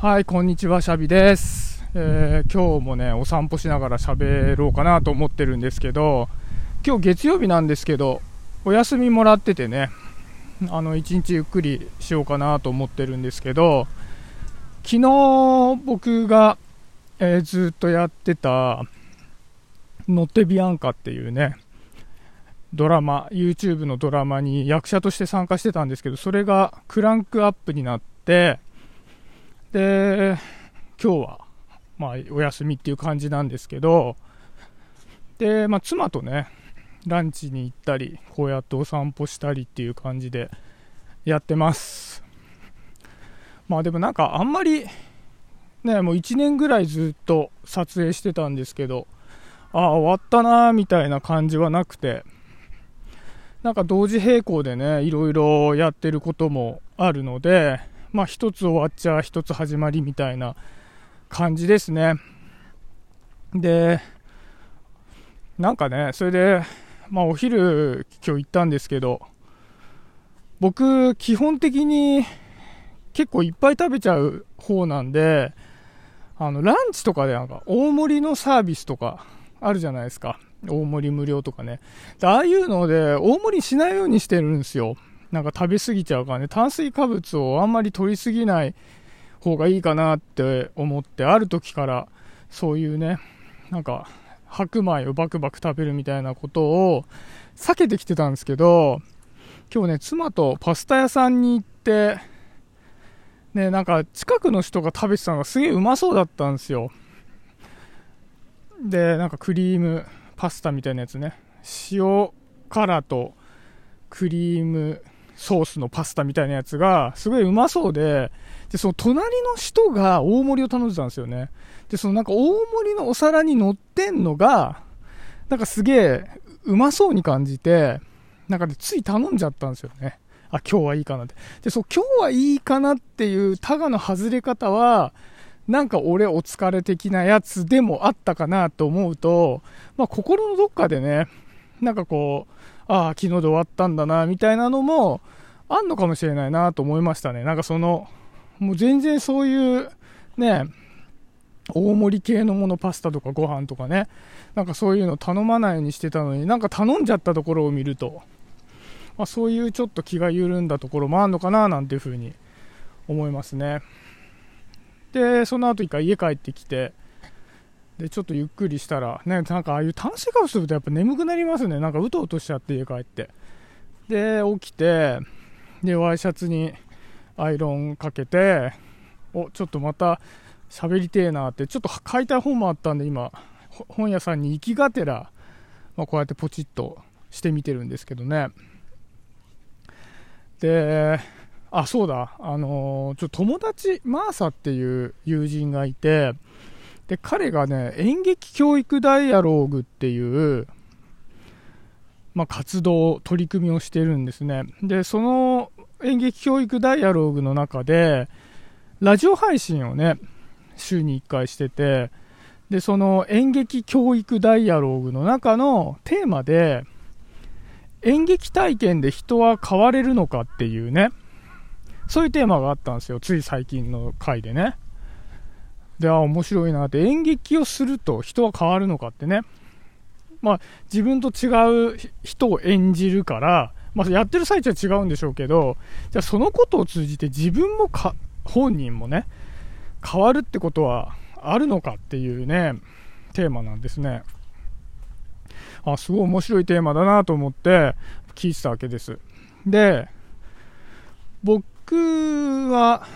はい、こんにちは、シャビです。えー今日もね、お散歩しながら喋ろうかなと思ってるんですけど、今日月曜日なんですけど、お休みもらっててね、あの、一日ゆっくりしようかなと思ってるんですけど、昨日僕が、えーずっとやってた、ノッテビアンカっていうね、ドラマ、YouTube のドラマに役者として参加してたんですけど、それがクランクアップになって、で、今日は、まあ、お休みっていう感じなんですけど、で、まあ、妻とね、ランチに行ったり、こうやってお散歩したりっていう感じでやってます。まあでもなんかあんまり、ね、もう1年ぐらいずっと撮影してたんですけど、ああ、終わったなーみたいな感じはなくて、なんか同時並行でね、いろいろやってることもあるので、まあ一つ終わっちゃ一つ始まりみたいな感じですね。で、なんかね、それで、まあお昼今日行ったんですけど、僕基本的に結構いっぱい食べちゃう方なんで、あのランチとかでなんか大盛りのサービスとかあるじゃないですか。大盛り無料とかね。ああいうので大盛りしないようにしてるんですよ。なんか食べ過ぎちゃうからね、炭水化物をあんまり取りすぎない方がいいかなって思って、ある時からそういうね、なんか白米をバクバク食べるみたいなことを避けてきてたんですけど、今日ね、妻とパスタ屋さんに行って、ね、なんか近くの人が食べてたのがすげえうまそうだったんですよ。で、なんかクリームパスタみたいなやつね、塩辛とクリームソースのパスタみたいなやつがすごいうまそうで、で、その隣の人が大盛りを頼んでたんですよね。で、そのなんか大盛りのお皿に乗ってんのが、なんかすげえうまそうに感じて、なんかでつい頼んじゃったんですよね。あ、今日はいいかなって。で、そう、今日はいいかなっていうタガの外れ方は、なんか俺お疲れ的なやつでもあったかなと思うと、まあ心のどっかでね、なんかこう、ああ、昨日で終わったんだな、みたいなのも、あんのかもしれないなと思いましたね。なんかその、もう全然そういう、ね、大盛り系のもの、パスタとかご飯とかね、なんかそういうの頼まないようにしてたのに、なんか頼んじゃったところを見ると、まあ、そういうちょっと気が緩んだところもあるのかな、なんていうふうに思いますね。で、その後一回家帰ってきて、で、ちょっとゆっくりしたら、ね、なんかああいう炭水化物するとやっぱ眠くなりますね。なんかうとうとしちゃって家帰って。で、起きて、で、ワイシャツにアイロンかけて、お、ちょっとまた喋りてえなって、ちょっと買いたい本もあったんで今、本屋さんに行きがてら、まあ、こうやってポチッとしてみてるんですけどね。で、あ、そうだ、あのーちょっと友達、マーサっていう友人がいて、で、彼がね、演劇教育ダイアローグっていう、まあ、活動、取り組みをしてるんですね。で、その演劇教育ダイアローグの中で、ラジオ配信をね、週に1回してて、で、その演劇教育ダイアローグの中のテーマで、演劇体験で人は変われるのかっていうね、そういうテーマがあったんですよ。つい最近の回でね。で、あ、面白いなって、演劇をすると人は変わるのかってね。まあ、自分と違う人を演じるから、まあ、やってる最中は違うんでしょうけど、じゃあそのことを通じて自分もか、本人もね、変わるってことはあるのかっていうね、テーマなんですね。あ、すごい面白いテーマだなと思って聞いてたわけです。で、僕は、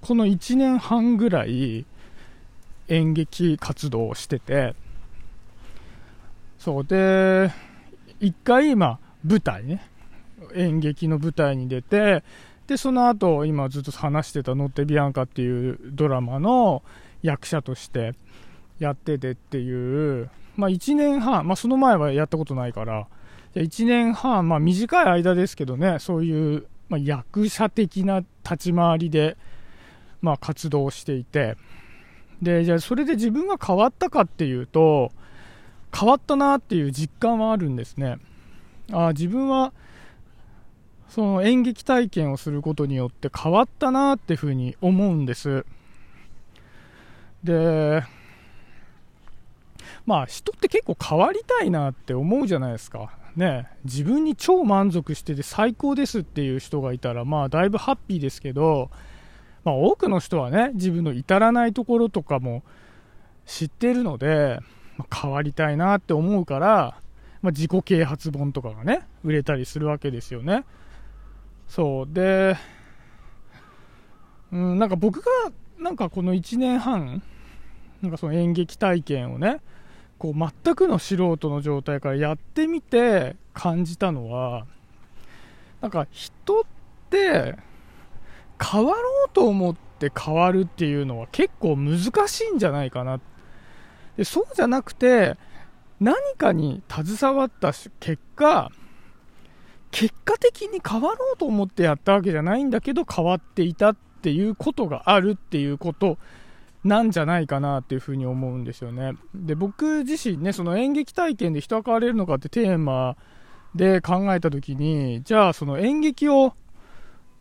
この1年半ぐらい演劇活動をしてて、そうで、一回今舞台ね、演劇の舞台に出て、で、その後今ずっと話してたノッテビアンカっていうドラマの役者としてやっててっていう、まあ1年半、まあその前はやったことないから、1年半、まあ短い間ですけどね、そういう、ま、役者的な立ち回りで、まあ活動していて、で、じゃあそれで自分が変わったかっていうと、変わったなっていう実感はあるんですね。あ自分は、その演劇体験をすることによって変わったなっていうふうに思うんです。で、まあ人って結構変わりたいなって思うじゃないですか。ね、自分に超満足してて最高ですっていう人がいたら、まあだいぶハッピーですけど、まあ多くの人はね、自分の至らないところとかも知ってるので、まあ、変わりたいなって思うから、まあ、自己啓発本とかがね、売れたりするわけですよね。そう。で、うん、なんか僕が、なんかこの1年半、なんかその演劇体験をね、こう全くの素人の状態からやってみて感じたのは、なんか人って変わろうと思って変わるっていうのは結構難しいんじゃないかな。でそうじゃなくて、何かに携わった結果、結果的に変わろうと思ってやったわけじゃないんだけど変わっていたっていうことがあるっていうことなんじゃないかなっていうふうに思うんですよね。で、僕自身ね、その演劇体験で人は変われるのかってテーマで考えたときに、じゃあその演劇を、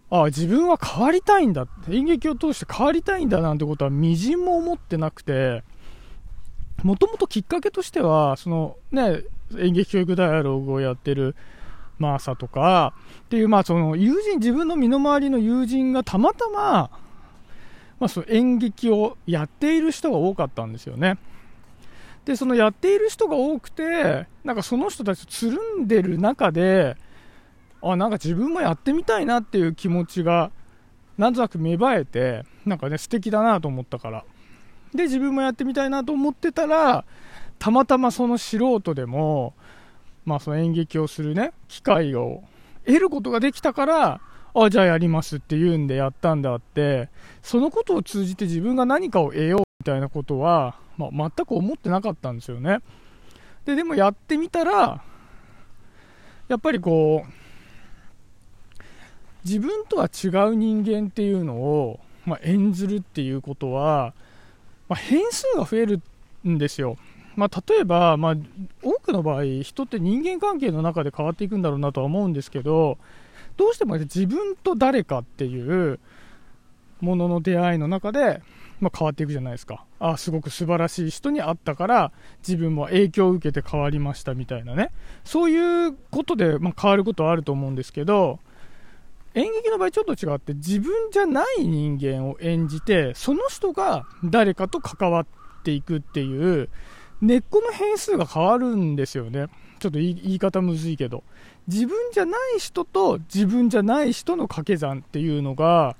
ああ、自分は変わりたいんだ演劇を通して変わりたいんだなんてことはみじんも思ってなくて、もともときっかけとしては、そのね、演劇教育ダイアログをやってるマーサとか、っていう、まあその友人、自分の身の回りの友人がたまたま、まあその演劇をやっている人が多かったんですよね。で、そのやっている人が多くて、なんかその人たちとつるんでる中で、あ、なんか自分もやってみたいなっていう気持ちが、なんとなく芽生えて、なんかね、素敵だなと思ったから。で、自分もやってみたいなと思ってたら、たまたまその素人でも、まあその演劇をするね、機会を得ることができたから、あ、じゃあやりますって言うんでやったんであって、そのことを通じて自分が何かを得ようみたいなことは、まあ、全く思ってなかったんですよね。で、でもやってみたら、やっぱりこう、自分とは違う人間っていうのを、まあ、演ずるっていうことは、まあ、変数が増えるんですよ。まあ、例えば、まあ、多くの場合、人って人間関係の中で変わっていくんだろうなとは思うんですけど、どうしても自分と誰かっていうものの出会いの中で、まあ、変わっていくじゃないですか。あすごく素晴らしい人に会ったから、自分も影響を受けて変わりましたみたいなね。そういうことで、ま、変わることはあると思うんですけど、演劇の場合ちょっと違って自分じゃない人間を演じてその人が誰かと関わっていくっていう根っこの変数が変わるんですよね。ちょっと言い方むずいけど。自分じゃない人と自分じゃない人の掛け算っていうのが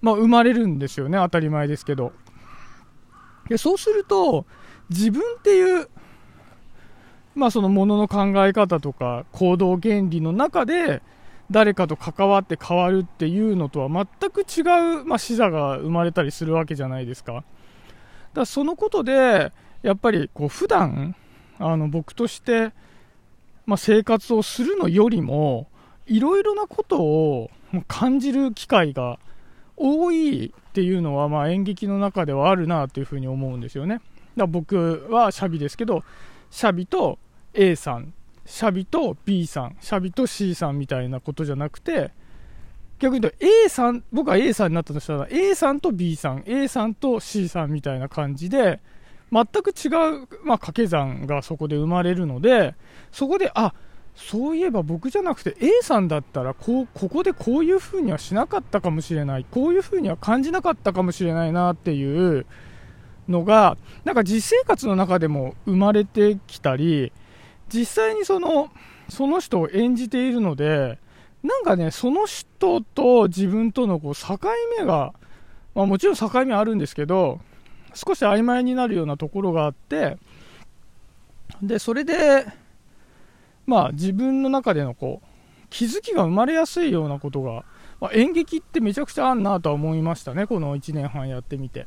まあ、生まれるんですよね。当たり前ですけど。でそうすると自分っていうまあそのものの考え方とか行動原理の中で誰かと関わって変わるっていうのとは全く違う、まあ、視座が生まれたりするわけじゃないですか。だからそのことで、やっぱりこう普段あの僕として、まあ、生活をするのよりも、いろいろなことを感じる機会が多いっていうのは、まあ、演劇の中ではあるなというふうに思うんですよね。だから僕はシャビですけど、シャビと A さんシャビと B さん、シャビと C さんみたいなことじゃなくて、逆に言うと A さん、僕は A さんになったとしたら A さんと B さん、A さんと C さんみたいな感じで、全く違う、まあ、掛け算がそこで生まれるので、そこで、あ、そういえば僕じゃなくて A さんだったらこう、ここでこういう風にはしなかったかもしれない、こういう風には感じなかったかもしれないなっていうのが、なんか実生活の中でも生まれてきたり、実際にその、その人を演じているので、なんかね、その人と自分とのこう境目が、まあ、もちろん境目あるんですけど、少し曖昧になるようなところがあって、で、それで、まあ自分の中でのこう、気づきが生まれやすいようなことが、まあ、演劇ってめちゃくちゃあんなとは思いましたね、この1年半やってみて。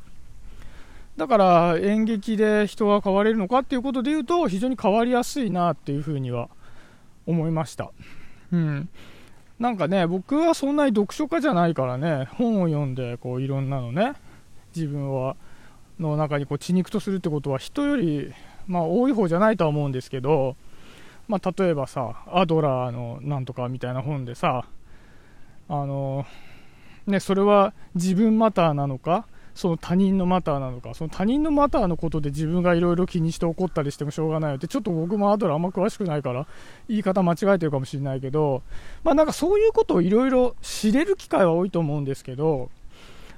だから演劇で人が変われるのかっていうことで言うと非常に変わりやすいなっていうふうには思いました。うん。なんかね、僕はそんなに読書家じゃないからね、本を読んでこういろんなのね、自分はの中にこう血肉とするってことは人より、まあ、多い方じゃないとは思うんですけど、まあ、例えばさ、アドラーのなんとかみたいな本でさ、あの、ね、それは自分マターなのか、その他人のマターなのか、その他人のマターのことで自分がいろいろ気にして怒ったりしてもしょうがないよって、ちょっと僕もアドラーあんま詳しくないから、言い方間違えてるかもしれないけど、まあなんかそういうことをいろいろ知れる機会は多いと思うんですけど、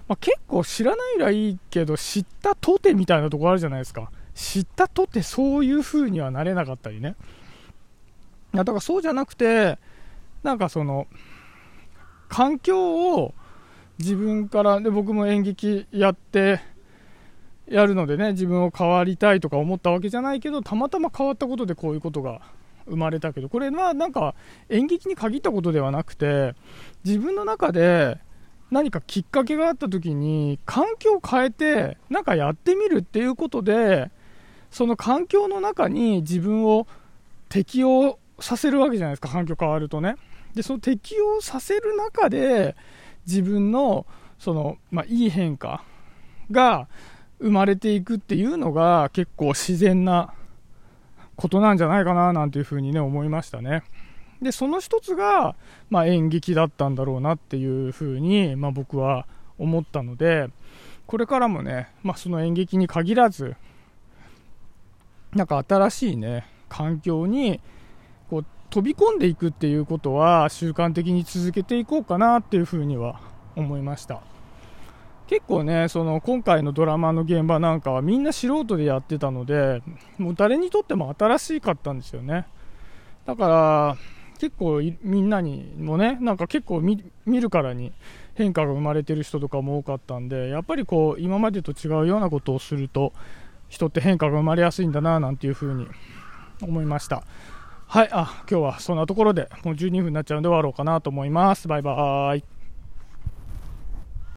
まあ、結構知らないらいいけど、知ったとてみたいなとこあるじゃないですか。知ったとてそういう風にはなれなかったりね。だからそうじゃなくて、なんかその、環境を自分からで僕も演劇やってやるのでね自分を変わりたいとか思ったわけじゃないけどたまたま変わったことでこういうことが生まれたけどこれはなんか演劇に限ったことではなくて自分の中で何かきっかけがあった時に環境を変えてなんかやってみるっていうことでその環境の中に自分を適応させるわけじゃないですか環境変わるとね。でその適応させる中で自分のその、まあ、いい変化が生まれていくっていうのが結構自然なことなんじゃないかななんていうふうにね思いましたね。でその一つが、まあ、演劇だったんだろうなっていうふうに、まあ、僕は思ったのでこれからもね、まあ、その演劇に限らずなんか新しいね環境に飛び込んでいくっていうことは習慣的に続けていこうかなっていうふうには思いました。結構ねその今回のドラマの現場なんかはみんな素人でやってたのでもう誰にとっても新しかったんですよね。だから結構みんなにもねなんか結構見るからに変化が生まれてる人とかも多かったんでやっぱりこう今までと違うようなことをすると人って変化が生まれやすいんだななんていうふうに思いました。はい、あ、今日はそんなところで、もう12分になっちゃうんで終わろうかなと思います。バイバーイ。